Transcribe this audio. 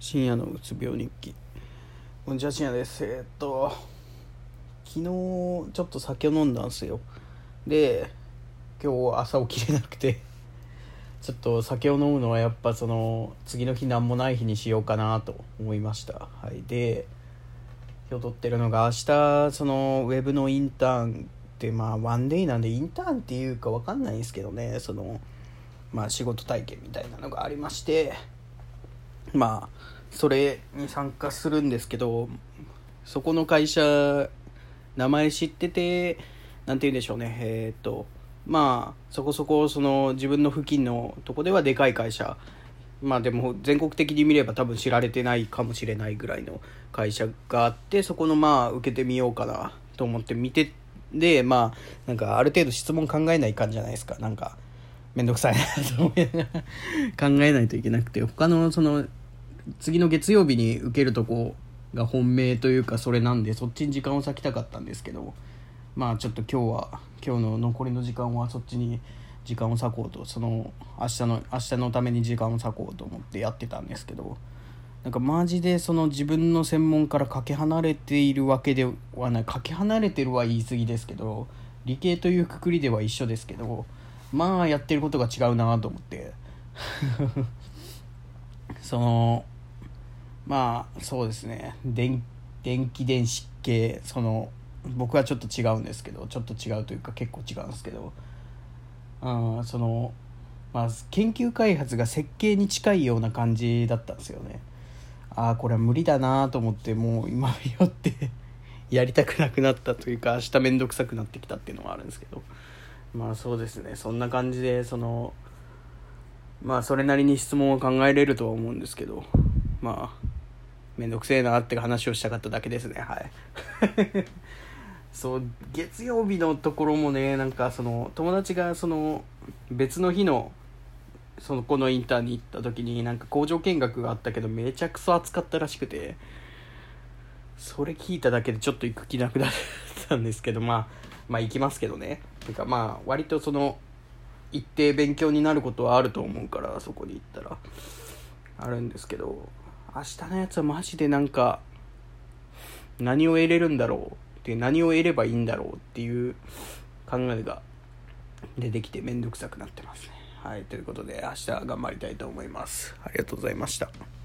深夜のうつ病日記。こんにちは深夜です。えーっと昨日ちょっと酒を飲んだんすよ。で今日朝起きれなくて。ちょっと酒を飲むのはやっぱその次の日何もない日にしようかなと思いました。はい。で今日撮ってるのが明日そのウェブのインターンってまあワンデイなんでインターンっていうかわかんないんですけどね。そのまあ仕事体験みたいなのがありまして。まあそれに参加するんですけどそこの会社名前知っててなんて言うんでしょうね。えっ、とまあそこそこその自分の付近のとこではでかい会社。まあでも全国的に見れば多分知られてないかもしれないぐらいの会社があってそこのまあ受けてみようかなと思って見てでまあなんかある程度質問考えないかんじゃないですか。なんか面倒くさいなと思いながら考えないといけなくて他のその次の月曜日に受けるとこが本命というかそれなんでそっちに時間を割きたかったんですけどまあちょっと今日は今日の残りの時間はそっちに時間を割こうとその明日の明日のために時間を割こうと思ってやってたんですけどなんかマジでその自分の専門からかけ離れているわけではないかけ離れてるは言い過ぎですけど理系というくくりでは一緒ですけどまあやってることが違うなと思って。そのまあそうですね。電電気電子系その僕はちょっと違うんですけどちょっと違うというか結構違うんですけど。あそのまあ研究開発が設計に近いような感じだったんですよね。ああこれは無理だなと思ってもう今よって やりたくなくなったというか明日面倒くさくなってきたっていうのはあるんですけどまあそうですね。そんな感じでそのまあそれなりに質問を考えれるとは思うんですけどまあ面倒くせえなって話をしたかっただけですね。はい。そう月曜日のところもねなんかその友達がその別の日のそのこのインターに行った時になんか工場見学があったけどめちゃくそ暑かったらしくてそれ聞いただけでちょっと行く気なくなる。ったんですけどまあまあ行きますけどね。てかまあ割とその一定勉強になることはあると思うからそこに行ったら。あるんですけど明日のやつはマジでなんか何を得れるんだろうって何を得ればいいんだろうっていう考えが出てきて面倒くさくなってますね。はいということで明日頑張りたいと思います。ありがとうございました。